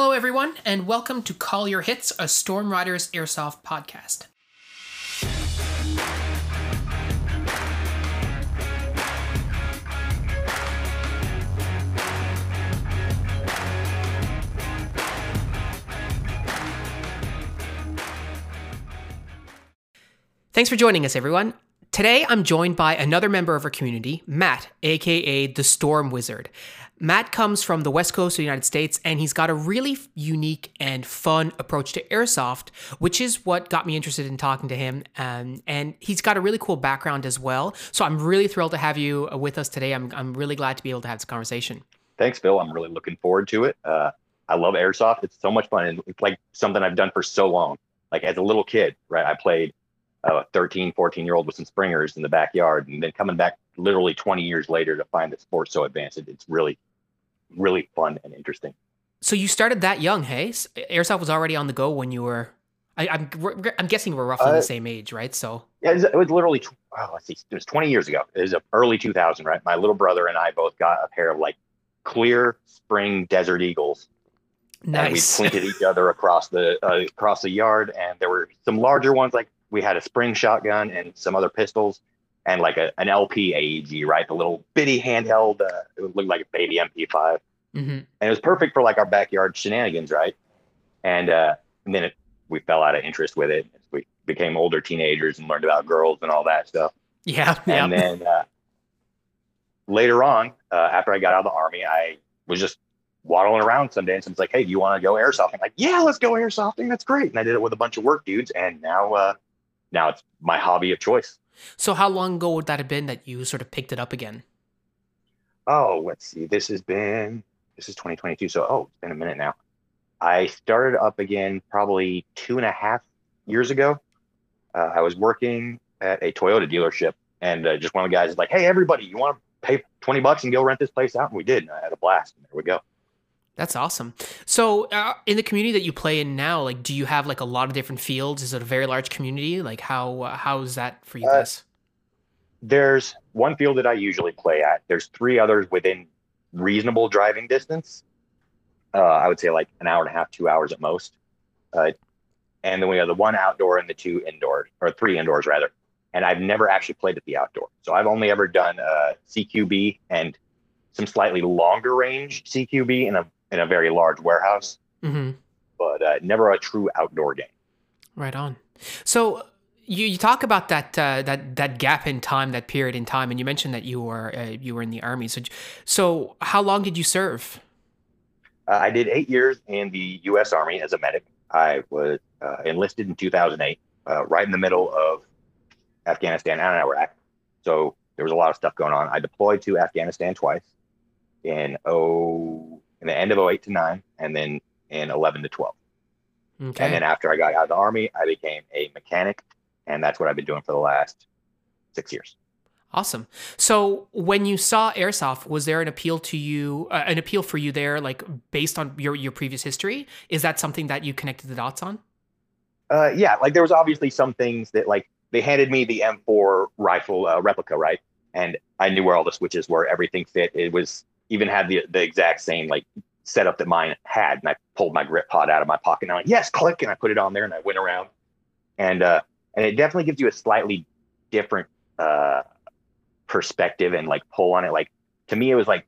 Hello, everyone, and welcome to Call Your Hits, a Storm Riders Airsoft podcast. Thanks for joining us, everyone. Today, I'm joined by another member of our community, Matt, aka the Storm Wizard. Matt comes from the west coast of the United States and he's got a really unique and fun approach to airsoft, which is what got me interested in talking to him. Um, and he's got a really cool background as well. So I'm really thrilled to have you with us today. I'm, I'm really glad to be able to have this conversation. Thanks, Phil. I'm really looking forward to it. Uh, I love airsoft. It's so much fun. And it's like something I've done for so long. Like as a little kid, right? I played a 13, 14 year old with some springers in the backyard and then coming back literally 20 years later to find the sport so advanced. It's really really fun and interesting. So you started that young, hey? Airsoft was already on the go when you were. I, am I'm, I'm guessing we're roughly uh, the same age, right? So yeah, it was, it was literally. Oh, let's see, it was 20 years ago. It was early 2000, right? My little brother and I both got a pair of like clear spring Desert Eagles. Nice. And we pointed each other across the uh, across the yard, and there were some larger ones. Like we had a spring shotgun and some other pistols, and like a, an LP AEG, right? The little bitty handheld, uh, it looked like a baby MP5. Mm-hmm. And it was perfect for like our backyard shenanigans, right? And, uh, and then it, we fell out of interest with it. We became older teenagers and learned about girls and all that stuff. Yeah. And yeah. then uh, later on, uh, after I got out of the army, I was just waddling around some day and someone's like, Hey, do you want to go airsofting? I'm like, yeah, let's go airsofting. That's great. And I did it with a bunch of work dudes. And now, uh, now it's my hobby of choice. So how long ago would that have been that you sort of picked it up again? Oh, let's see. This has been this is 2022. So oh, it's been a minute now. I started up again probably two and a half years ago. Uh, I was working at a Toyota dealership, and uh, just one of the guys is like, "Hey, everybody, you want to pay 20 bucks and go rent this place out?" And we did. And I had a blast. And there we go. That's awesome. So, uh, in the community that you play in now, like, do you have like a lot of different fields? Is it a very large community? Like, how uh, how is that for you uh, guys? There's one field that I usually play at. There's three others within reasonable driving distance. Uh, I would say like an hour and a half, two hours at most. Uh, and then we have the one outdoor and the two indoor, or three indoors rather. And I've never actually played at the outdoor, so I've only ever done uh, CQB and some slightly longer range CQB in a in a very large warehouse, mm-hmm. but uh, never a true outdoor game. Right on. So you, you talk about that uh, that that gap in time, that period in time, and you mentioned that you were uh, you were in the army. So so how long did you serve? Uh, I did eight years in the U.S. Army as a medic. I was uh, enlisted in 2008, uh, right in the middle of Afghanistan and Iraq. So there was a lot of stuff going on. I deployed to Afghanistan twice in oh in the end of 08 to 9 and then in 11 to 12 okay. and then after i got out of the army i became a mechanic and that's what i've been doing for the last six years. Awesome. So when you saw airsoft was there an appeal to you uh, an appeal for you there like based on your, your previous history? Is that something that you connected the dots on? Uh, yeah like there was obviously some things that like they handed me the m4 rifle uh, replica right? And i knew where all the switches were everything fit. It was even had the the exact same like setup that mine had. And I pulled my grip pod out of my pocket and I'm like, yes, click. And I put it on there and I went around. And uh and it definitely gives you a slightly different uh perspective and like pull on it. Like to me, it was like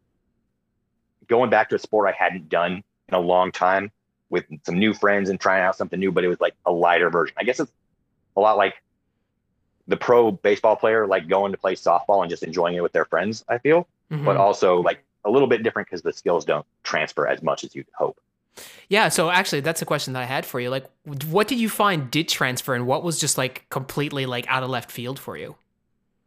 going back to a sport I hadn't done in a long time with some new friends and trying out something new, but it was like a lighter version. I guess it's a lot like the pro baseball player, like going to play softball and just enjoying it with their friends, I feel, mm-hmm. but also like a little bit different because the skills don't transfer as much as you'd hope. Yeah, so actually that's a question that I had for you. Like what did you find did transfer and what was just like completely like out of left field for you?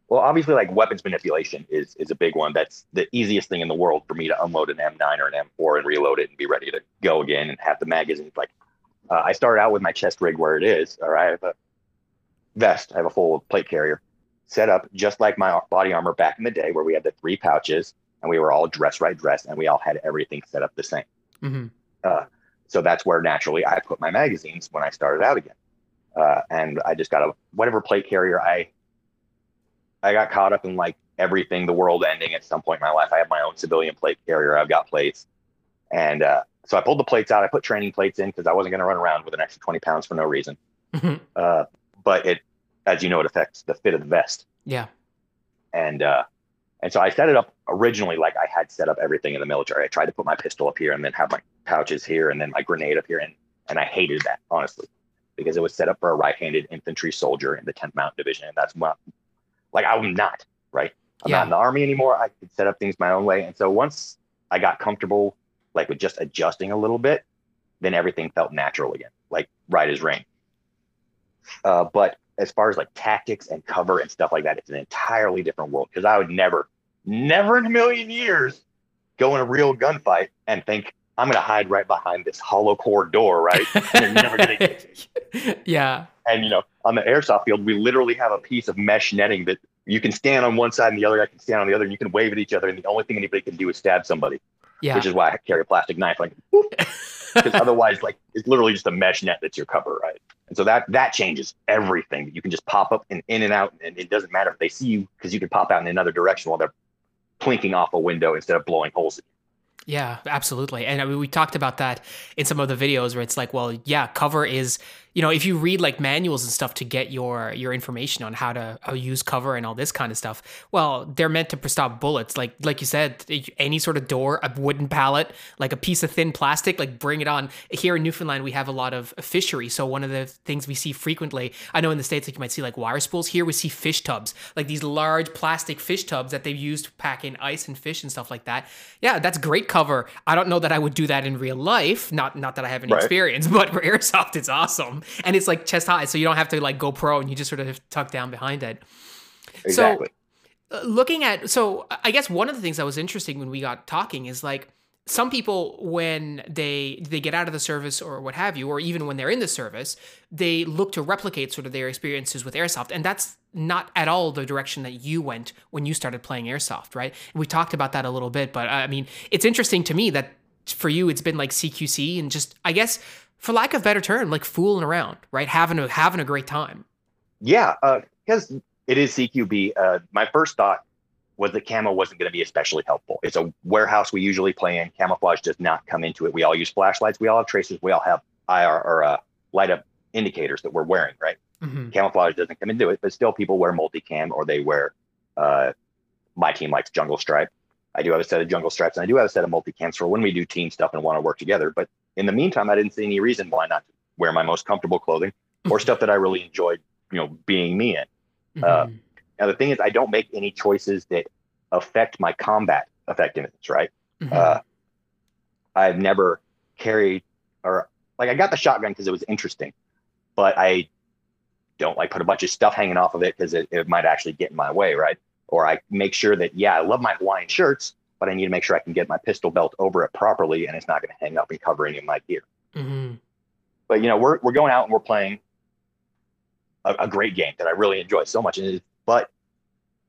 Well, obviously like weapons manipulation is is a big one. That's the easiest thing in the world for me to unload an M9 or an M4 and reload it and be ready to go again and have the magazines like uh, I started out with my chest rig where it is. All right, I have a vest, I have a full plate carrier set up just like my body armor back in the day where we had the three pouches and we were all dressed right dressed and we all had everything set up the same. Mm-hmm. Uh, so that's where naturally I put my magazines when I started out again. Uh, and I just got a whatever plate carrier I I got caught up in like everything, the world ending at some point in my life. I have my own civilian plate carrier. I've got plates, and uh, so I pulled the plates out. I put training plates in because I wasn't going to run around with an extra 20 pounds for no reason. Mhm. Uh, but it, as you know, it affects the fit of the vest. Yeah. And uh, and so I set it up originally like I had set up everything in the military. I tried to put my pistol up here and then have my pouches here and then my grenade up here, and and I hated that honestly because it was set up for a right-handed infantry soldier in the 10th Mountain Division, and that's what like I'm not right. I'm Yeah. not in the army anymore. I could set up things my own way, and so once I got comfortable, like with just adjusting a little bit, then everything felt natural again, like right as rain. Uh, but as far as like tactics and cover and stuff like that, it's an entirely different world because I would never, never in a million years go in a real gunfight and think I'm going to hide right behind this hollow core door, right? And they're never going to get me. yeah. And you know, on the airsoft field, we literally have a piece of mesh netting that you can stand on one side and the other guy can stand on the other, and you can wave at each other, and the only thing anybody can do is stab somebody, Yeah. which is why I carry a plastic knife, like because otherwise, like it's literally just a mesh net that's your cover, right? And so that that changes everything. You can just pop up and in and out, and it doesn't matter if they see you because you can pop out in another direction while they're plinking off a window instead of blowing holes. in Yeah, absolutely. And I mean, we talked about that in some of the videos where it's like, well, yeah, cover is, you know, if you read like manuals and stuff to get your your information on how to how use cover and all this kind of stuff, well, they're meant to stop bullets. Like like you said, any sort of door, a wooden pallet, like a piece of thin plastic, like bring it on. Here in Newfoundland, we have a lot of fishery, so one of the things we see frequently, I know in the states, like you might see like wire spools. Here we see fish tubs, like these large plastic fish tubs that they use to pack in ice and fish and stuff like that. Yeah, that's great cover. I don't know that I would do that in real life. Not not that I have any Right. experience, but for airsoft, it's awesome, and it's like chest high, so you don't have to like go pro, and you just sort of tuck down behind it. Exactly. Uh, looking at so I guess one of the things that was interesting when we got talking is like some people when they they get out of the service or what have you or even when they're in the service they look to replicate sort of their experiences with airsoft and that's not at all the direction that you went when you started playing airsoft right and we talked about that a little bit but i mean it's interesting to me that for you it's been like cqc and just i guess for lack of a better term like fooling around right having a having a great time Yeah, because it is CQB. Uh, my first thought was that camo wasn't going to be especially helpful. It's a warehouse we usually play in. Camouflage does not come into it. We all use flashlights. We all have tracers. We all have IR or uh, light up indicators that we're wearing, right? hmm Camouflage doesn't come into it, but still people wear multicam or they wear. Uh, my team likes jungle stripe. I do have a set of jungle stripes and I do have a set of multicams for when we do team stuff and want to work together. But in the meantime, I didn't see any reason why not to wear my most comfortable clothing or stuff that I really enjoyed, you know, being me in. Uh, Mhm. Now the thing is, I don't make any choices that affect my combat effectiveness. Right? Mhm. Uh, I've never carried or like I got the shotgun because it was interesting, but I don't like put a bunch of stuff hanging off of it because it, it might actually get in my way. Right? Or I make sure that yeah, I love my Hawaiian shirts, but I need to make sure I can get my pistol belt over it properly and it's not going to hang up and cover any of my gear. Mhm. But you know, we're we're going out and we're playing a, a great game that I really enjoy so much. And it but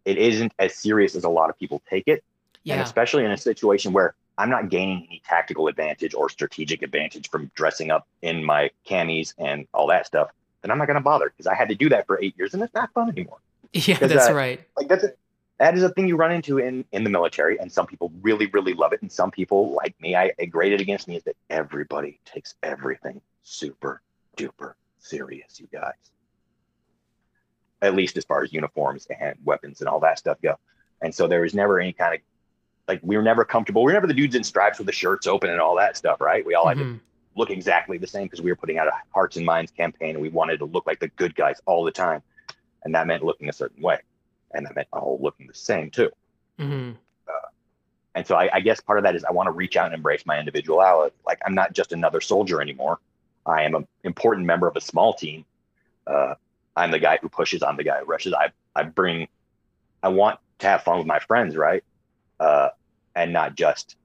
it isn't as serious as a lot of people take it, and yeah especially in a situation where I'm not gaining any tactical advantage or strategic advantage from dressing up in my camis and all that stuff. Then I'm not going to bother because I had to do that for eight years and it's not fun anymore. Yeah, that's uh, right Like that's a, that is a thing you run into in in the military, and some people really really love it, and some people like me, I agree it against me is that everybody takes everything super duper serious, you guys. At least as far as uniforms and weapons and all that stuff go. And so there was never any kind of like we were never comfortable. We were never the dudes in stripes with the shirts open and all that stuff, right? We all had to Mhm. look exactly the same because we were putting out a hearts and minds campaign and we wanted to look like the good guys all the time. And that meant looking a certain way. And meant all looking the same too. Mhm. And so I, I guess part of that is I want to reach out and embrace my individuality. Like I'm not just another soldier anymore. I am an important member of a small team. Uh, I'm the guy who pushes. I'm the guy who rushes. I I bring. I want to have fun with my friends, right? Uh, and not just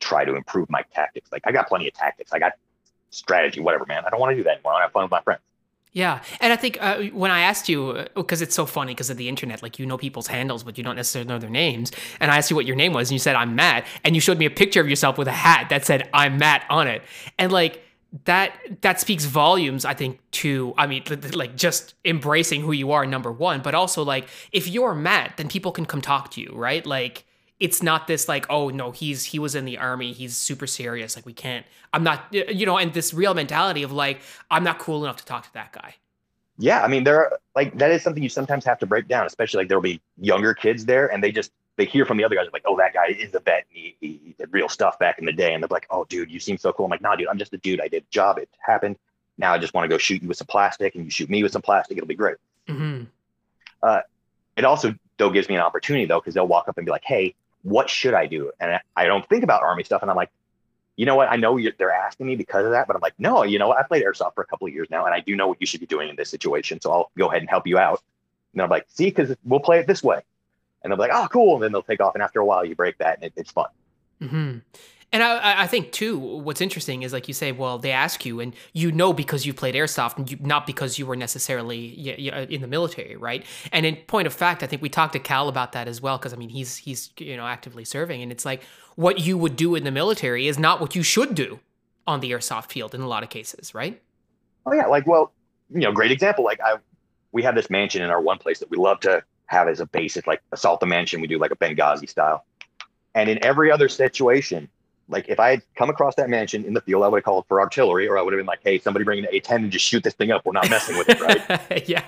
try to improve my tactics. Like I got plenty of tactics. I got strategy, whatever, man. I don't want to do that anymore. I want to have fun with my friends. Yeah, and I think uh, when I asked you, because it's so funny because of the internet, like you know people's handles, but you don't necessarily know their names. And I asked you what your name was, and you said I'm Matt, and you showed me a picture of yourself with a hat that said I'm Matt on it, and like that that speaks volumes, I think, to I mean, like just embracing who you are, number one, but also like if you're Matt, then people can come talk to you, right? Like it's not this like oh no he's he was in the army he's super serious like we can't i'm not you know and this real mentality of like i'm not cool enough to talk to that guy. Yeah i mean there are like that is something you sometimes have to break down especially like there'll be younger kids there and they just they hear from the other guys like oh that guy is a vet he, he, did real stuff back in the day and they're like oh dude you seem so cool. I'm like nah dude i'm just a dude i did a job. It happened. Now i just want to go shoot you with some plastic and you shoot me with some plastic. It'll be great. Mm-hmm. uh, it also though gives me an opportunity though because they'll walk up and be like hey what should I do? And I don't think about army stuff. And I'm like, you know what? I know they're asking me because of that, but I'm like, no, you know what? I played airsoft for a couple of years now, and I do know what you should be doing in this situation. So I'll go ahead and help you out. And I'm like, see, because we'll play it this way. And they'll be like, oh, cool. And then they'll take off. And after a while, you break that, and it, it's fun. Mm-hmm. And I, I think too, what's interesting is like you say, well, they ask you, and you know because you played airsoft, and you, not because you were necessarily in the military, right? And in point of fact, I think we talked to Cal about that as well, because I mean, he's he's you know actively serving, and it's like what you would do in the military is not what you should do on the airsoft field in a lot of cases, right? Oh yeah, like well, you know, great example. Like I, we have this mansion in our one place that we love to have as a base. It's like assault the mansion. We do like a Benghazi style, and in every other situation like if I had come across that mansion in the field, I would have called for artillery, or I would have been like, "Hey, somebody bring an A10 and just shoot this thing up. We're not messing with it, right?" yeah.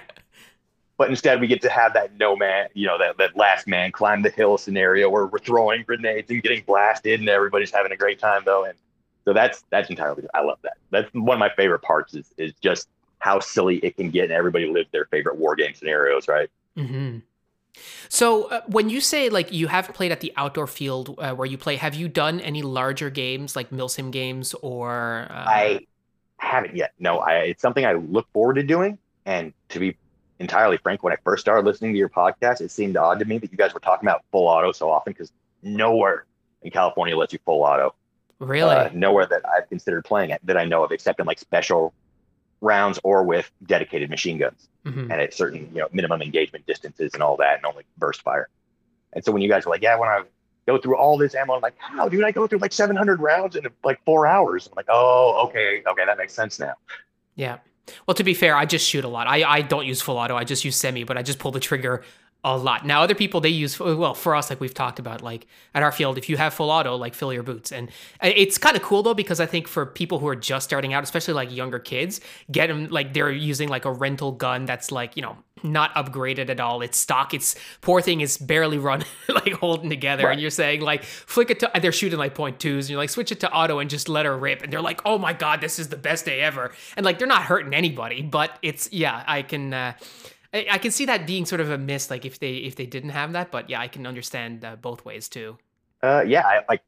But instead, we get to have that no man, you know, that, that last man climb the hill scenario where we're throwing grenades and getting blasted, and everybody's having a great time though. And so that's that's entirely. I love that. That's one of my favorite parts is is just how silly it can get, and everybody lives their favorite war game scenarios, right? Mm-hmm. So uh, when you say like you have played at the outdoor field uh, where you play, have you done any larger games like milsim games or? Uh... I haven't yet. No, I, it's something I look forward to doing. And to be entirely frank, when I first started listening to your podcast, it seemed odd to me that you guys were talking about full auto so often because nowhere in California lets you full auto. Really? Uh, nowhere that I've considered playing it that I know of, except in like special rounds or with dedicated machine guns mm-hmm. and at certain you know minimum engagement distances and all that and only burst fire. And so when you guys were like, yeah, when I go through all this ammo, I'm like, how dude, I go through like 700 rounds in like four hours. I'm like, oh, okay, okay, that makes sense now. Yeah. Well, to be fair, I just shoot a lot. I, I don't use full auto. I just use semi, but I just pull the trigger a lot. Now, other people they use well for us, like we've talked about, like at our field, if you have full auto, like fill your boots, and it's kind of cool though because I think for people who are just starting out, especially like younger kids, get them like they're using like a rental gun that's like you know not upgraded at all. It's stock. It's poor thing is barely run like holding together, right. and you're saying like flick it to they're shooting like point twos, and you're like switch it to auto and just let her rip, and they're like oh my god, this is the best day ever, and like they're not hurting anybody, but it's yeah, I can. Uh, I, I can see that being sort of a miss, like if they if they didn't have that. But yeah, I can understand uh, both ways too. Uh, yeah, I, like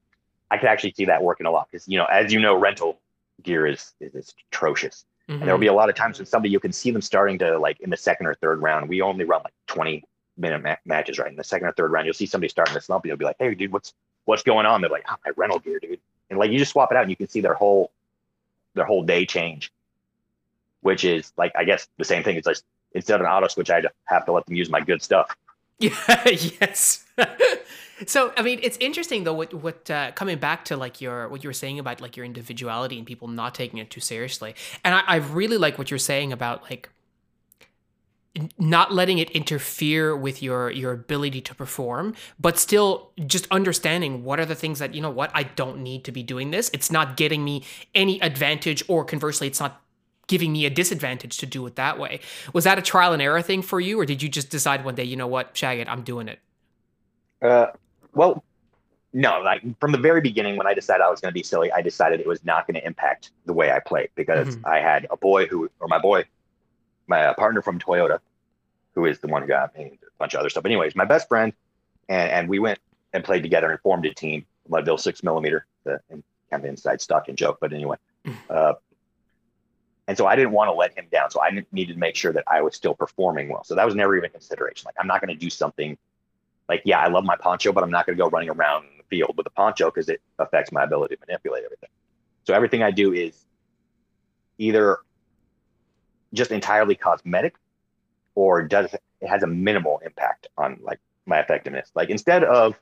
I could actually see that working a lot because you know, as you know, rental gear is is, is atrocious. Mm-hmm. And there'll be a lot of times when somebody you can see them starting to like in the second or third round. We only run like 20 minute ma- matches, right? In the second or third round, you'll see somebody starting to slump. You'll be like, "Hey, dude, what's what's going on?" They're like, oh, "My rental gear, dude." And like you just swap it out, and you can see their whole their whole day change. Which is like, I guess the same thing. It's just instead of an auto switch, I have to let them use my good stuff. Yeah. yes. so I mean, it's interesting though. What what uh, coming back to like your what you were saying about like your individuality and people not taking it too seriously, and I, I really like what you're saying about like not letting it interfere with your your ability to perform but still just understanding what are the things that you know what I don't need to be doing this it's not getting me any advantage or conversely it's not giving me a disadvantage to do it that way. Was that a trial and error thing for you, or did you just decide one day, you know what, Shag I'm doing it? Uh, well, no, like from the very beginning, when I decided I was going to be silly, I decided it was not going to impact the way I played because mm-hmm. I had a boy who, or my boy, my uh, partner from Toyota, who is the one who got me a bunch of other stuff. But anyways, my best friend, and, and we went and played together and formed a team, Leadville six millimeter, the kind of inside stock and joke. But anyway, mm. uh, and so I didn't want to let him down. So I needed to make sure that I was still performing well. So that was never even a consideration. Like, I'm not going to do something like, yeah, I love my poncho, but I'm not going to go running around in the field with a poncho because it affects my ability to manipulate everything. So everything I do is either just entirely cosmetic or does it has a minimal impact on like my effectiveness. Like instead of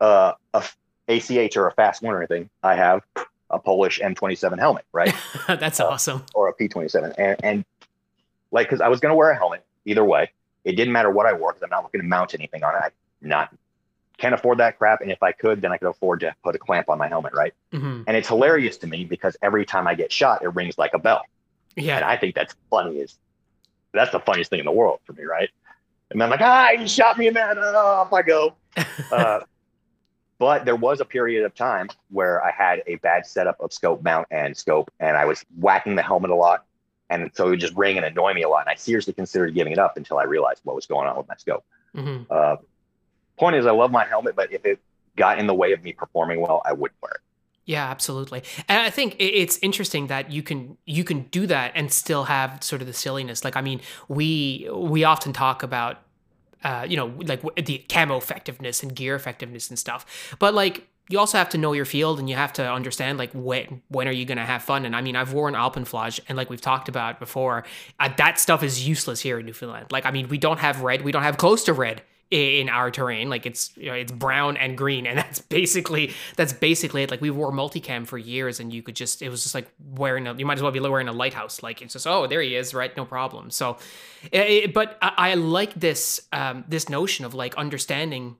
uh, a ACH or a fast one or anything, I have a Polish M27 helmet, right? That's uh, awesome. Or a P27. And, and like, because I was going to wear a helmet either way. It didn't matter what I wore because I'm not looking to mount anything on it. I'm not can't afford that crap. And if I could, then I could afford to put a clamp on my helmet, right? Mm-hmm. And it's hilarious to me because every time I get shot, it rings like a bell. Yeah. And I think that's funny as that's the funniest thing in the world for me, right? And I'm like, ah, you shot me in that. Oh, off I go. Uh, but there was a period of time where I had a bad setup of scope mount and scope, and I was whacking the helmet a lot. And so it would just ring and annoy me a lot. And I seriously considered giving it up until I realized what was going on with my scope. hmm Uh, point is, I love my helmet, but if it got in the way of me performing well, I wouldn't wear it. Yeah, absolutely. And I think it's interesting that you can you can do that and still have sort of the silliness. Like I mean, we we often talk about uh, you know, like the camo effectiveness and gear effectiveness and stuff. But like you also have to know your field and you have to understand like when when are you going to have fun. And i mean i've worn alpenflage and like we've talked about before uh, that stuff is useless here in newfoundland. Like i mean we don't have red we don't have close to red in our terrain like it's you know, it's brown and green and that's basically that's basically it like we wore multicam for years and you could just it was just like wearing a you might as well be wearing a lighthouse like it's just oh there he is right no problem so i i- but I, I like this um this notion of like understanding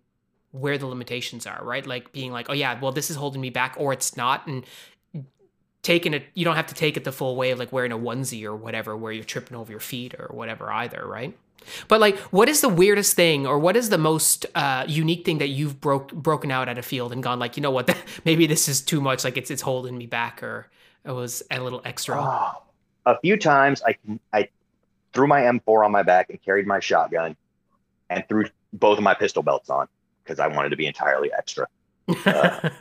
where the limitations are, right? Like being like, oh yeah, well this is holding me back, or it's not, and taking it. You don't have to take it the full way of like wearing a onesie or whatever, where you're tripping over your feet or whatever either, right? But like, what is the weirdest thing, or what is the most uh, unique thing that you've broke broken out at a field and gone like, you know what, maybe this is too much, like it's it's holding me back, or it was a little extra. Oh, a few times I I threw my M4 on my back and carried my shotgun and threw both of my pistol belts on because I wanted to be entirely extra. uh,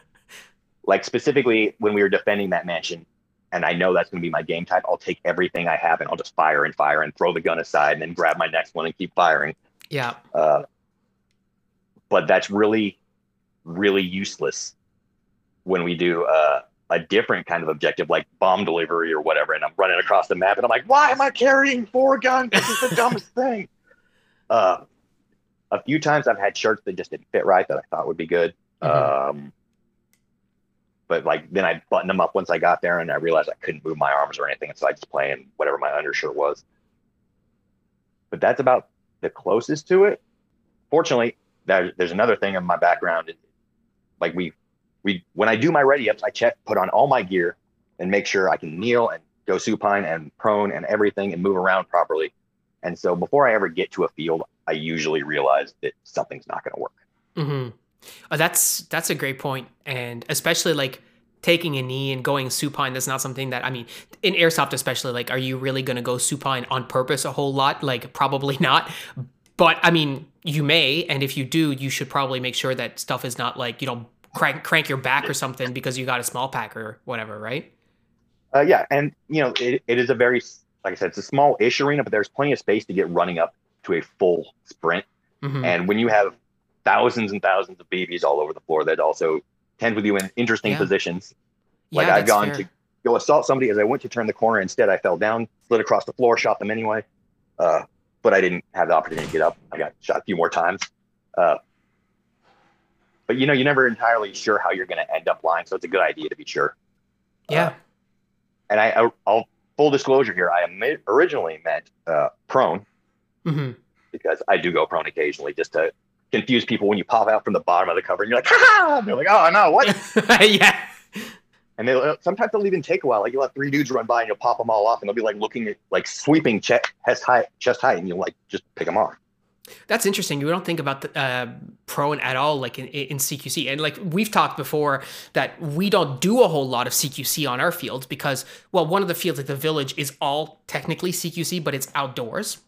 Like specifically when we were defending that mansion, and I know that's going to be my game type. I'll take everything I have and I'll just fire and fire and throw the gun aside and then grab my next one and keep firing. yeah, Uh, but that's really, really useless when we do uh, a different kind of objective, like bomb delivery or whatever. And I'm running across the map, and I'm like, "Why am I carrying four guns? This is the dumbest thing." Uh, a few times I've had shirts that just didn't fit right that I thought would be good. Mhm. Um, but like then I buttoned them up once I got there, and I realized I couldn't move my arms or anything, so I just play in whatever my undershirt was. But that's about the closest to it. Fortunately, there, there's another thing in my background. Like we, we when I do my ready ups, I check, put on all my gear, and make sure I can kneel and go supine and prone and everything and move around properly. And so before I ever get to a field, I usually realize that something's not going to work. hmm Oh, that's that's a great point, and especially like taking a knee and going supine. That's not something that I mean in airsoft, especially. Like, are you really going to go supine on purpose a whole lot? Like, probably not. But I mean, you may, and if you do, you should probably make sure that stuff is not like you know crank crank your back or something because you got a small pack or whatever, right? Uh, yeah, and you know it, it is a very like I said, it's a small-ish arena, but there's plenty of space to get running up to a full sprint. hmm And when you have thousands and thousands of BBs all over the floor, that also tend with you in interesting Yeah. positions. Yeah, Like I've gone fair. to go assault somebody as I went to turn the corner. Instead, I fell down, slid across the floor, shot them anyway. Uh, but I didn't have the opportunity to get up. I got shot a few more times. Uh, but you know, you're never entirely sure how you're going to end up lying, so it's a good idea to be sure. Yeah. Uh, and I, I, I'll full disclosure here. I originally meant uh, prone hmm because I do go prone occasionally, just to confuse people when you pop out from the bottom of the cover and you're like, ha! They're like, oh no, what? yeah. And they sometimes they'll even take a while. Like you'll have three dudes run by and you'll pop them all off, and they'll be like looking at like sweeping chest high, chest high, and you'll like just pick them off. That's interesting. You don't think about the uh, prone at all, like in, in CQC. And like we've talked before, that we don't do a whole lot of CQC on our fields because, well, one of the fields at the village is all technically CQC, but it's outdoors.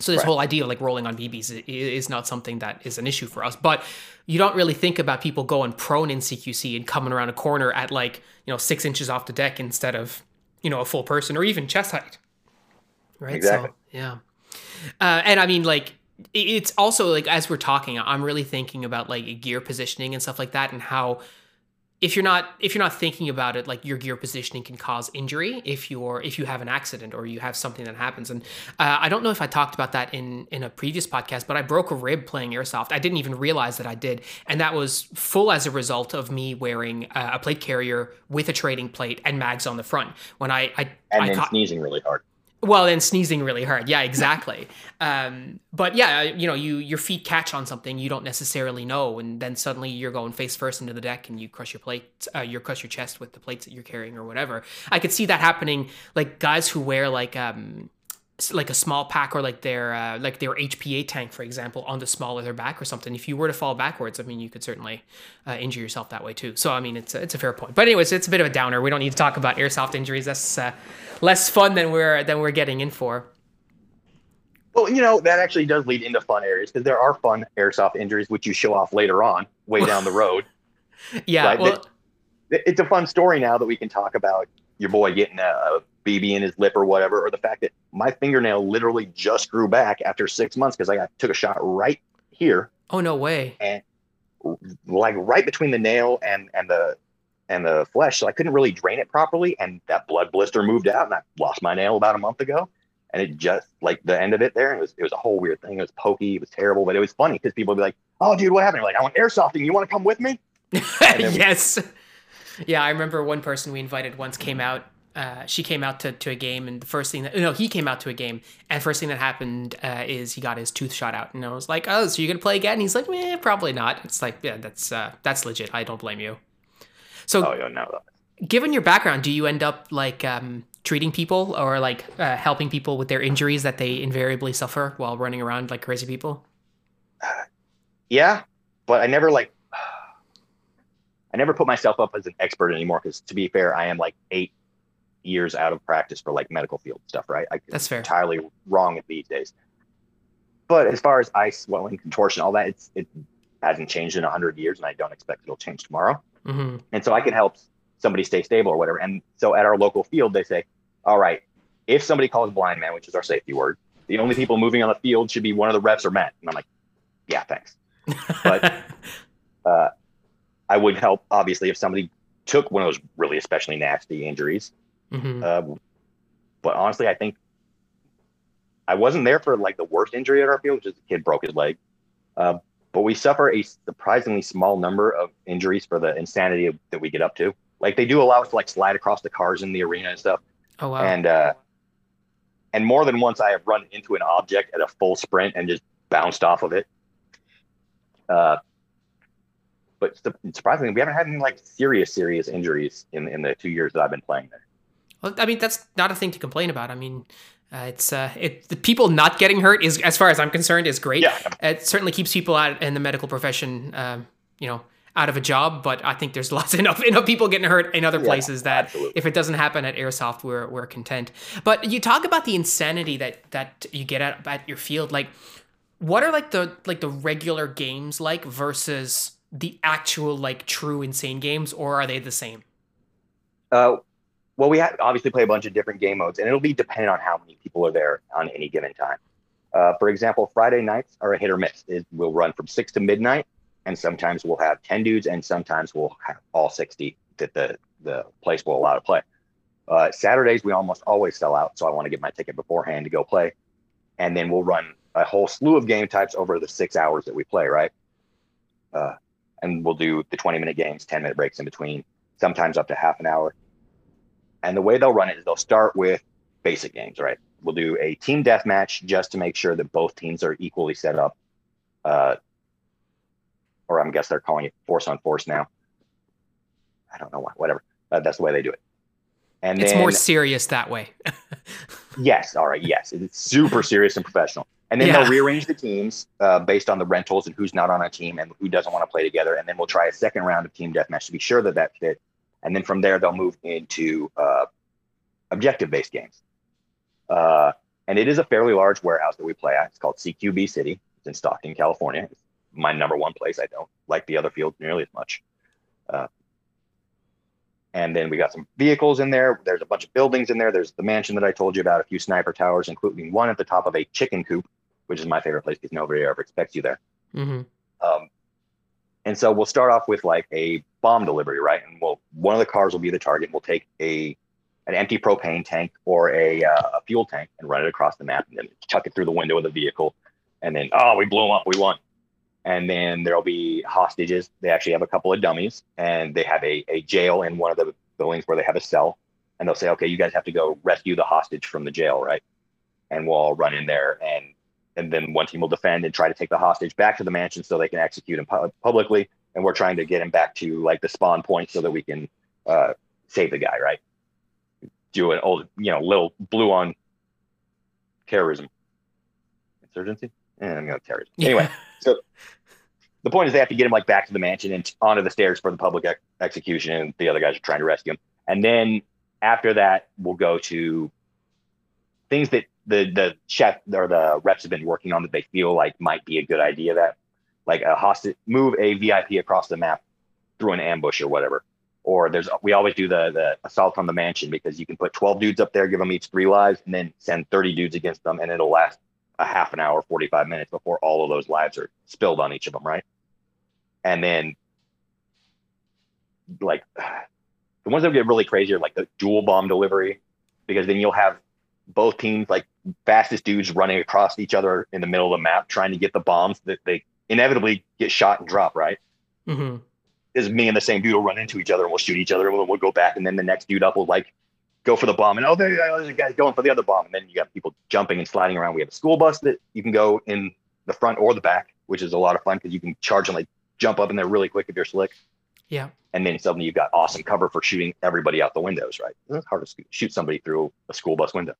So this Right. whole idea of like rolling on BBs is not something that is an issue for us. But you don't really think about people going prone in CQC and coming around a corner at like you know six inches off the deck instead of you know a full person or even chest height. Right. Exactly. So yeah. Uh, and I mean, like, it's also like as we're talking, I'm really thinking about like gear positioning and stuff like that, and how if you're not if you're not thinking about it, like your gear positioning can cause injury if you're if you have an accident or you have something that happens. And uh, I don't know if I talked about that in in a previous podcast, but I broke a rib playing airsoft. I didn't even realize that I did, and that was full as a result of me wearing uh, a plate carrier with a trading plate and mags on the front. When I I, And I then caught, sneezing really hard. Well, and sneezing really hard. Yeah, exactly. um, but yeah, you know, you your feet catch on something you don't necessarily know, and then suddenly you're going face first into the deck, and you crush your plate, uh, you crush your chest with the plates that you're carrying or whatever. I could see that happening, like guys who wear like um, like a small pack or like their uh, like their HPA tank, for example, on the small of their back or something. If you were to fall backwards, I mean, you could certainly uh, injure yourself that way too. So I mean, it's a, it's a fair point. But anyways, it's a bit of a downer. We don't need to talk about airsoft injuries. That's uh, less fun than we're than we're getting in for. Well, you know that actually does lead into fun areas because there are fun airsoft injuries which you show off later on, way down the road. yeah, right? well, it's a fun story now that we can talk about your boy getting a, BB in his lip or whatever, or the fact that my fingernail literally just grew back after six months because I got took a shot right here. Oh no way! And like right between the nail and and the and the flesh, so I couldn't really drain it properly, and that blood blister moved out, and I lost my nail about a month ago. And it just like the end of it there, it was it was a whole weird thing. It was pokey, it was terrible, but it was funny because people would be like, "Oh, dude, what happened?" You're like, "I went airsofting. You want to come with me?" Yes. Yeah, I remember one person we invited once came out uh, she came out to, to a game and the first thing that no he came out to a game and first thing that happened uh, is he got his tooth shot out and I was like oh so you're gonna play again? And he's like eh, probably not. It's like yeah that's uh, that's legit. I don't blame you. So oh, yeah, no. given your background do you end up like um, treating people or like uh, helping people with their injuries that they invariably suffer while running around like crazy people? Yeah but I never like I never put myself up as an expert anymore because to be fair I am like eight years out of practice for like medical field stuff, right? I, That's fair. Entirely wrong these days. But as far as ice, swelling, contortion, all that, it's it hasn't changed in hundred years, and I don't expect it'll change tomorrow. Mm-hmm. And so I can help somebody stay stable or whatever. And so at our local field, they say, all right, if somebody calls blind man, which is our safety word, the only people moving on the field should be one of the refs or Matt. And I'm like, yeah, thanks. But uh, I would help obviously if somebody took one of those really especially nasty injuries Mm-hmm. Uh, but honestly, I think I wasn't there for like the worst injury at our field, which is a kid broke his leg. Uh, but we suffer a surprisingly small number of injuries for the insanity that we get up to. Like they do allow us to like slide across the cars in the arena and stuff. Oh wow! And uh, and more than once, I have run into an object at a full sprint and just bounced off of it. Uh, but surprisingly, we haven't had any like serious, serious injuries in in the two years that I've been playing there. Well, I mean, that's not a thing to complain about. I mean, uh, it's uh, it the people not getting hurt is, as far as I'm concerned, is great. Yeah. It certainly keeps people out in the medical profession, um, you know, out of a job. But I think there's lots enough enough people getting hurt in other places that absolutely. if it doesn't happen at Airsoft, we're we're content. But you talk about the insanity that that you get at at your field, like what are like the like the regular games like versus the actual like true insane games, or are they the same? Uh, well, we obviously play a bunch of different game modes, and it'll be dependent on how many people are there on any given time. Uh, for example, Friday nights are a hit or miss. It will run from six to midnight, and sometimes we'll have ten dudes, and sometimes we'll have all sixty that the the place will allow to play. Uh, Saturdays we almost always sell out, so I want to get my ticket beforehand to go play, and then we'll run a whole slew of game types over the six hours that we play, right? Uh, and we'll do the twenty minute games, ten minute breaks in between, sometimes up to half an hour and the way they'll run it is they'll start with basic games, right? We'll do a team deathmatch just to make sure that both teams are equally set up. Uh, or I'm guess they're calling it force on force now. I don't know why, whatever. Uh, that's the way they do it. And it's then, more serious that way. yes. All right. Yes. It's super serious and professional. And then yeah. they'll rearrange the teams uh, based on the rentals and who's not on a team and who doesn't want to play together. And then we'll try a second round of team deathmatch to be sure that that fit and then from there they'll move into uh, objective based games. Uh, and it is a fairly large warehouse that we play at. It's called CQB City. It's in Stockton, California. It's my number one place. I don't like the other fields nearly as much. Uh, and then we got some vehicles in there. There's a bunch of buildings in there. There's the mansion that I told you about, a few sniper towers, including one at the top of a chicken coop, which is my favorite place because nobody ever expects you there. Mm-hmm. Um, and so we'll start off with like a bomb delivery, right? And we'll one of the cars will be the target. We'll take a an empty propane tank or a, uh, a fuel tank and run it across the map, and then chuck it through the window of the vehicle. And then oh, we blew them up, we won. And then there'll be hostages. They actually have a couple of dummies, and they have a, a jail in one of the buildings where they have a cell. and they'll say, okay, you guys have to go rescue the hostage from the jail, right? And we'll all run in there, and and then one team will defend and try to take the hostage back to the mansion so they can execute him pu- publicly, and we're trying to get him back to like the spawn point so that we can uh, save the guy, right? Do an old, you know, little blue on terrorism, insurgency, and I'm going to terrorism. Anyway, so the point is they have to get him like back to the mansion and onto the stairs for the public ex- execution, and the other guys are trying to rescue him. And then after that, we'll go to things that the the chef or the reps have been working on that they feel like might be a good idea. That like a hostage move a VIP across the map through an ambush or whatever. Or there's we always do the the assault on the mansion because you can put 12 dudes up there, give them each three lives, and then send 30 dudes against them, and it'll last a half an hour, 45 minutes before all of those lives are spilled on each of them, right? And then like the ones that get really crazy are like the dual bomb delivery, because then you'll have both teams like fastest dudes running across each other in the middle of the map trying to get the bombs that they inevitably get shot and drop, right? hmm Is me and the same dude will run into each other and we'll shoot each other and we'll, we'll go back and then the next dude up will like go for the bomb and oh there there's a guy going for the other bomb and then you got people jumping and sliding around. We have a school bus that you can go in the front or the back, which is a lot of fun because you can charge and like jump up in there really quick if you're slick. Yeah. And then suddenly you've got awesome cover for shooting everybody out the windows, right? It's hard to shoot somebody through a school bus window.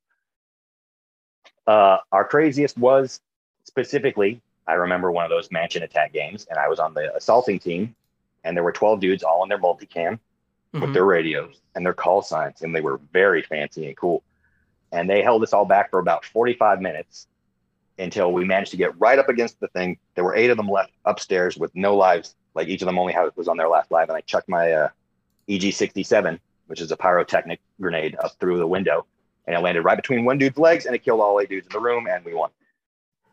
Uh, our craziest was specifically, I remember one of those mansion attack games, and I was on the assaulting team, and there were 12 dudes all in their multicam with Mhm. their radios and their call signs, and they were very fancy and cool. And they held us all back for about 45 minutes until we managed to get right up against the thing. There were eight of them left upstairs with no lives. Like each of them only had, was on their last live, and I chucked my uh, EG67, which is a pyrotechnic grenade, up through the window, and it landed right between one dude's legs, and it killed all eight dudes in the room, and we won.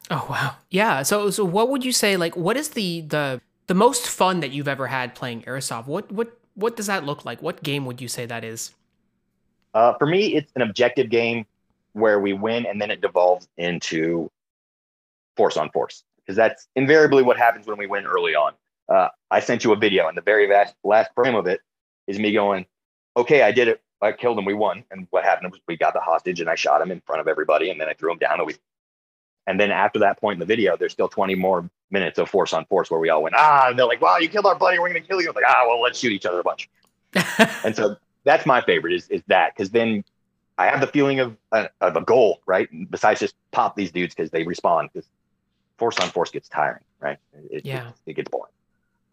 Oh wow. Yeah. So so what would you say like what is the the the most fun that you've ever had playing airsoft? What what what does that look like? What game would you say that is? Uh, for me, it's an objective game where we win and then it devolves into force on force because that's invariably what happens when we win early on. Uh, I sent you a video, and the very last, last frame of it is me going, "Okay, I did it. I killed him. We won." And what happened was we got the hostage, and I shot him in front of everybody, and then I threw him down, and we. And then after that point in the video, there's still 20 more minutes of force on force where we all went, ah, and they're like, wow, you killed our buddy. We're going to kill you. I'm like, ah, well, let's shoot each other a bunch. And so that's my favorite is, is that because then I have the feeling of a, of a goal, right? Besides just pop these dudes because they respond because force on force gets tiring, right? It, Yeah. it, it gets boring.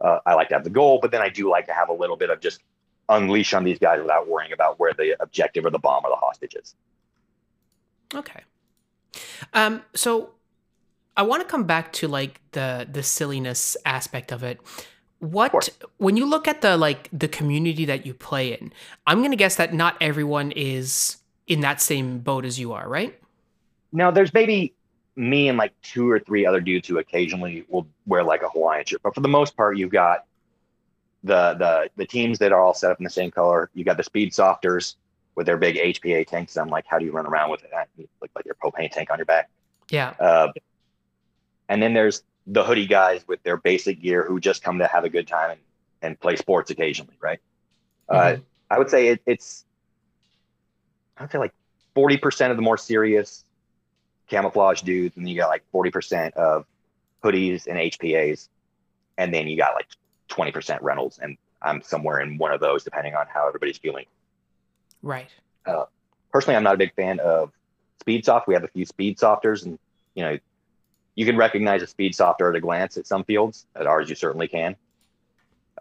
Uh, I like to have the goal, but then I do like to have a little bit of just unleash on these guys without worrying about where the objective or the bomb or the hostage is. Okay. Um, so I want to come back to like the the silliness aspect of it. What course. when you look at the like the community that you play in, I'm gonna guess that not everyone is in that same boat as you are, right? Now, there's maybe me and like two or three other dudes who occasionally will wear like a Hawaiian shirt, but for the most part, you've got the the the teams that are all set up in the same color. You got the speed softers with their big HPA tanks. I'm like, how do you run around with it? You look like your propane tank on your back. Yeah. Uh, and then there's the hoodie guys with their basic gear who just come to have a good time and, and play sports occasionally, right? Uh, Mhm. I would say it, it's, I would say like 40% of the more serious camouflage dudes, and then you got like 40% of hoodies and HPAs, and then you got like 20% rentals, and I'm somewhere in one of those depending on how everybody's feeling. Right. Uh, personally, I'm not a big fan of speed soft. We have a few speed softers, and you know, you can recognize a speed softer at a glance at some fields. At ours, you certainly can,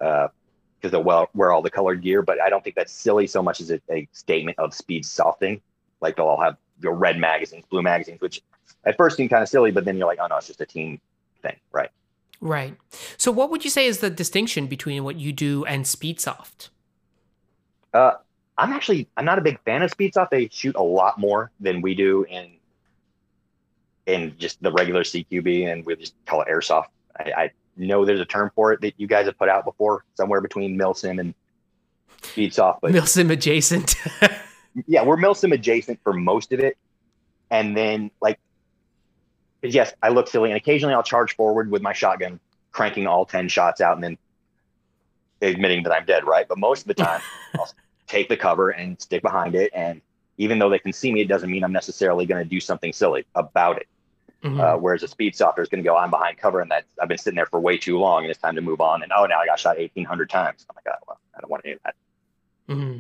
uh, because they'll well wear all the colored gear. But I don't think that's silly so much as a, a statement of speed softing Like they'll all have your red magazines, blue magazines, which at first seem kind of silly, but then you're like, oh no, it's just a team thing, right? Right. So what would you say is the distinction between what you do and Speedsoft? Uh, I'm actually I'm not a big fan of Speedsoft. They shoot a lot more than we do in in just the regular CQB, and we just call it airsoft. I, I know there's a term for it that you guys have put out before, somewhere between Milsim and Speedsoft, but Milsim adjacent. yeah, we're Milsim adjacent for most of it, and then like, yes, I look silly, and occasionally I'll charge forward with my shotgun, cranking all ten shots out, and then admitting that I'm dead, right? But most of the time, I'll take the cover and stick behind it. And even though they can see me, it doesn't mean I'm necessarily going to do something silly about it. Mm-hmm. Uh, whereas a speed softer is going to go, I'm behind cover, and that I've been sitting there for way too long, and it's time to move on. And oh, now I got shot 1,800 times. I'm like, oh, well, I don't want to do that. Mm-hmm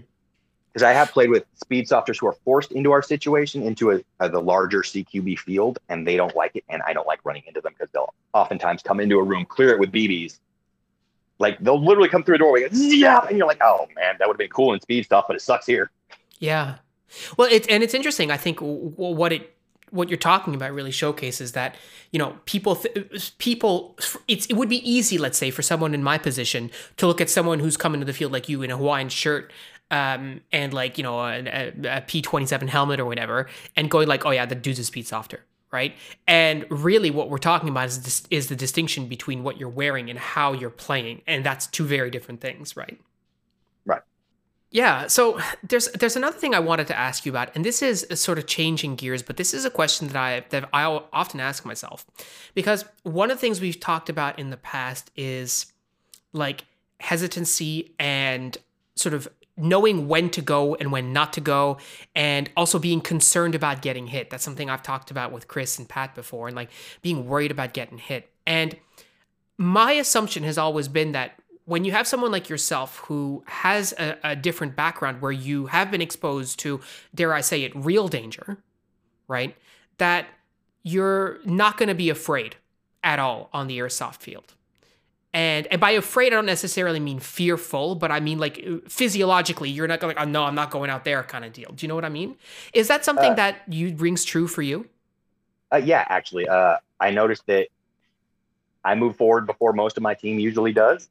because I have played with speed softers who are forced into our situation into a, a, the larger CQB field, and they don't like it, and I don't like running into them because they'll oftentimes come into a room, clear it with BBs. Like they'll literally come through a doorway, yeah, and you're like, oh man, that would have been cool in speed stuff, but it sucks here. Yeah, well, it's and it's interesting. I think what it what you're talking about really showcases that you know people th- people it's it would be easy let's say for someone in my position to look at someone who's coming to the field like you in a Hawaiian shirt um, and like you know a a P27 helmet or whatever, and going like, oh yeah, the dude's a speed softer, right? And really, what we're talking about is this, is the distinction between what you're wearing and how you're playing, and that's two very different things, right? Right. Yeah. So there's there's another thing I wanted to ask you about, and this is sort of changing gears, but this is a question that I that I often ask myself, because one of the things we've talked about in the past is like hesitancy and sort of knowing when to go and when not to go and also being concerned about getting hit. That's something i've talked about with chris and pat before and like being worried about getting hit. And my assumption has always been that when you have someone like yourself who has a, a different background where you have been exposed to dare i say it real danger right that you're not going to be afraid at all on the airsoft field and and by afraid, I don't necessarily mean fearful, but I mean like physiologically, you're not going, oh, no, I'm not going out there kind of deal. Do you know what I mean? Is that something uh, that you rings true for you? Uh, yeah, actually, uh, I noticed that I move forward before most of my team usually does.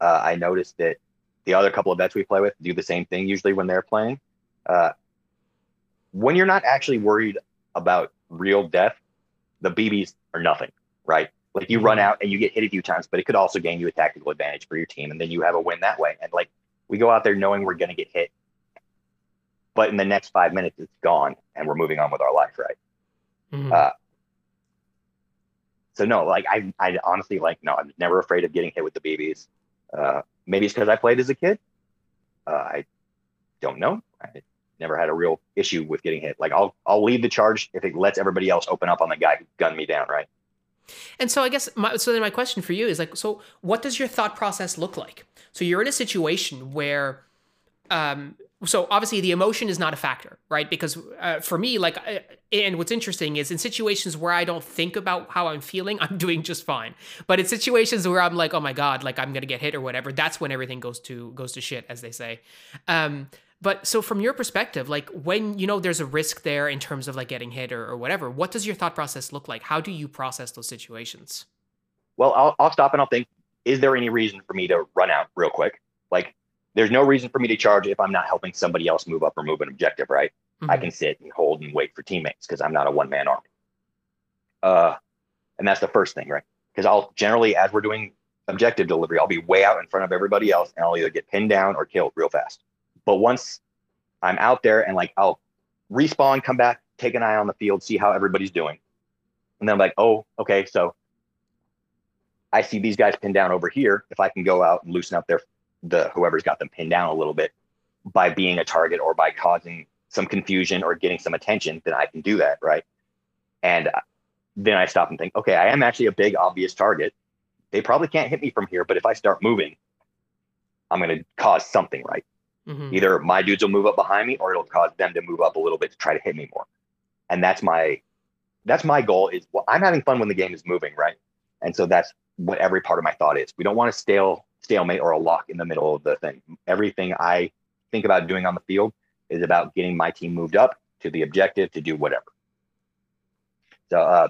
Uh, I noticed that the other couple of vets we play with do the same thing usually when they're playing. Uh, when you're not actually worried about real death, the BBs are nothing, right? Like you run out and you get hit a few times, but it could also gain you a tactical advantage for your team, and then you have a win that way. And like we go out there knowing we're going to get hit, but in the next five minutes it's gone, and we're moving on with our life, right? Mm-hmm. Uh, so no, like I, I honestly like no, I'm never afraid of getting hit with the BBs. Uh, maybe it's because I played as a kid. Uh, I don't know. I never had a real issue with getting hit. Like I'll I'll lead the charge if it lets everybody else open up on the guy who gunned me down, right? And so I guess my, so then my question for you is like, so what does your thought process look like? So you're in a situation where, um, so obviously the emotion is not a factor, right? Because uh, for me, like, uh, and what's interesting is in situations where I don't think about how I'm feeling, I'm doing just fine. But in situations where I'm like, oh my god, like I'm gonna get hit or whatever, that's when everything goes to goes to shit, as they say. Um, but so from your perspective, like when you know there's a risk there in terms of like getting hit or, or whatever, what does your thought process look like? How do you process those situations? Well, I'll, I'll stop and I'll think, is there any reason for me to run out real quick? Like there's no reason for me to charge if I'm not helping somebody else move up or move an objective, right? Mm-hmm. I can sit and hold and wait for teammates because I'm not a one man army. Uh, and that's the first thing, right? Because I'll generally, as we're doing objective delivery, I'll be way out in front of everybody else and I'll either get pinned down or killed real fast. But once I'm out there and like I'll respawn, come back, take an eye on the field, see how everybody's doing. And then I'm like, oh, okay, so I see these guys pinned down over here. If I can go out and loosen up their the whoever's got them pinned down a little bit by being a target or by causing some confusion or getting some attention, then I can do that, right? And then I stop and think, okay, I am actually a big obvious target. They probably can't hit me from here, but if I start moving, I'm going to cause something, right? Mm-hmm. Either my dudes will move up behind me or it'll cause them to move up a little bit to try to hit me more. And that's my that's my goal is well, I'm having fun when the game is moving, right? And so that's what every part of my thought is. We don't want a stale stalemate or a lock in the middle of the thing. Everything I think about doing on the field is about getting my team moved up to the objective to do whatever. So uh,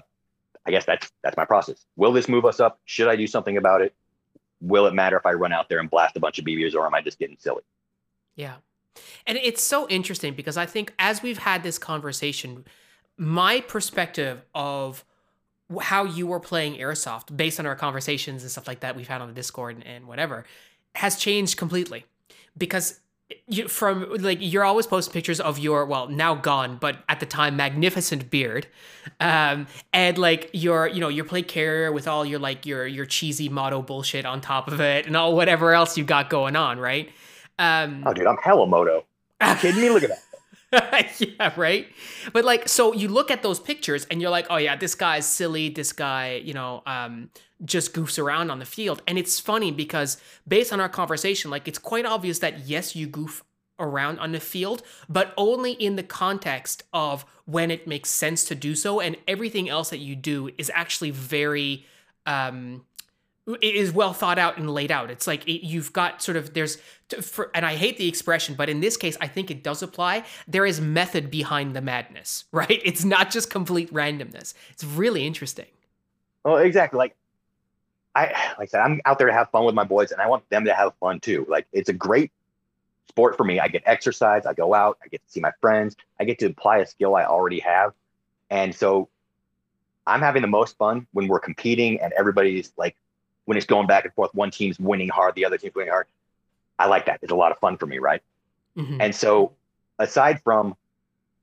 I guess that's that's my process. Will this move us up? Should I do something about it? Will it matter if I run out there and blast a bunch of BBs or am I just getting silly? Yeah. And it's so interesting because I think as we've had this conversation, my perspective of how you were playing airsoft based on our conversations and stuff like that we've had on the discord and, and whatever has changed completely because you from like you're always posting pictures of your well now gone but at the time magnificent beard um and like your you know your plate carrier with all your like your your cheesy motto bullshit on top of it and all whatever else you got going on right Um, oh, dude, I'm hella moto. Are you kidding me? Look at that. yeah, right. But like, so you look at those pictures and you're like, oh yeah, this guy's silly. This guy, you know, um, just goofs around on the field. And it's funny because based on our conversation, like, it's quite obvious that yes, you goof around on the field, but only in the context of when it makes sense to do so, and everything else that you do is actually very. Um, it is well thought out and laid out. It's like it, you've got sort of there's for, and I hate the expression, but in this case, I think it does apply. There is method behind the madness, right? It's not just complete randomness. It's really interesting. Well, exactly. Like I, like I said, I'm out there to have fun with my boys, and I want them to have fun too. Like it's a great sport for me. I get exercise. I go out. I get to see my friends. I get to apply a skill I already have, and so I'm having the most fun when we're competing and everybody's like when it's going back and forth. One team's winning hard, the other team's winning hard. I like that. It's a lot of fun for me, right? Mm-hmm. And so, aside from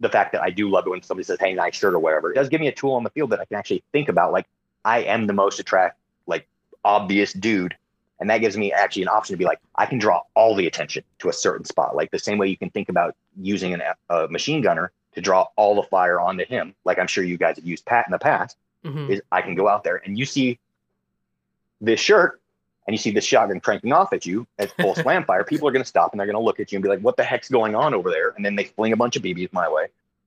the fact that I do love it when somebody says, "Hey, nice shirt" or whatever, it does give me a tool on the field that I can actually think about. Like, I am the most attract, like, obvious dude, and that gives me actually an option to be like, I can draw all the attention to a certain spot. Like the same way you can think about using an, a machine gunner to draw all the fire onto him. Like I'm sure you guys have used Pat in the past. Mm-hmm. Is I can go out there and you see this shirt and you see the shotgun cranking off at you at full slam fire, people are going to stop and they're going to look at you and be like, what the heck's going on over there? And then they fling a bunch of BBs my way.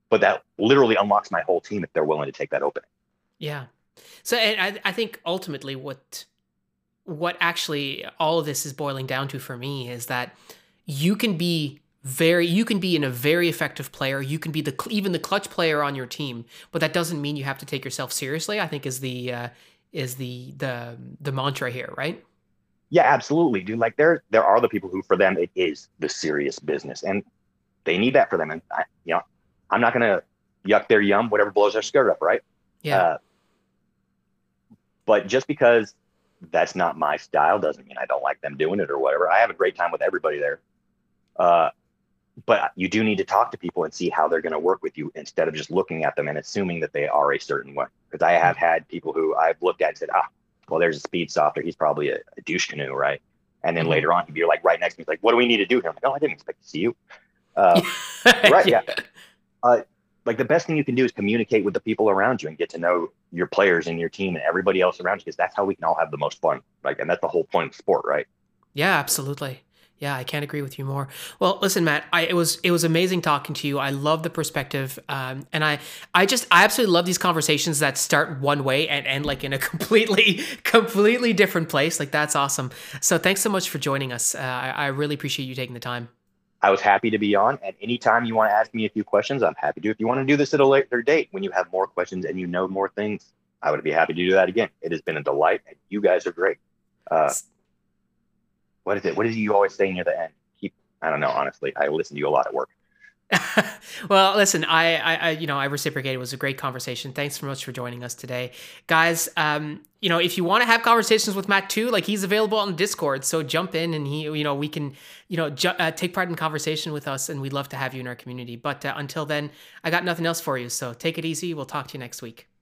But that literally unlocks my whole team if they're willing to take that opening. Yeah. So I, I think ultimately what what actually all of this is boiling down to for me is that you can be very you can be in a very effective player you can be the even the clutch player on your team but that doesn't mean you have to take yourself seriously i think is the uh, is the the the mantra here, right? Yeah, absolutely, dude. Like there there are the people who for them it is the serious business, and they need that for them. And I, you know, I'm not gonna yuck their yum, whatever blows their skirt up, right? Yeah. Uh, but just because that's not my style doesn't mean I don't like them doing it or whatever. I have a great time with everybody there. Uh, but you do need to talk to people and see how they're going to work with you instead of just looking at them and assuming that they are a certain way. Because I have had people who I've looked at and said, ah, well, there's a speed softer. He's probably a, a douche canoe, right? And then mm-hmm. later on, he'd be like right next to me, like, what do we need to do here? I'm like, oh, I didn't expect to see you. Uh, right. Yeah. Uh, like the best thing you can do is communicate with the people around you and get to know your players and your team and everybody else around you because that's how we can all have the most fun. Like, and that's the whole point of sport, right? Yeah, absolutely. Yeah, I can't agree with you more. Well, listen, Matt, I, it was it was amazing talking to you. I love the perspective, um, and I I just I absolutely love these conversations that start one way and end like in a completely completely different place. Like that's awesome. So thanks so much for joining us. Uh, I, I really appreciate you taking the time. I was happy to be on. At any time you want to ask me a few questions, I'm happy to. If you want to do this at a later date when you have more questions and you know more things, I would be happy to do that again. It has been a delight, and you guys are great. Uh, what is it? What is did you always say near the end? Keep. I don't know. Honestly, I listen to you a lot at work. well, listen, I, I, I, you know, I reciprocate. It was a great conversation. Thanks so much for joining us today, guys. Um, you know, if you want to have conversations with Matt too, like he's available on Discord, so jump in and he, you know, we can, you know, ju- uh, take part in conversation with us, and we'd love to have you in our community. But uh, until then, I got nothing else for you. So take it easy. We'll talk to you next week.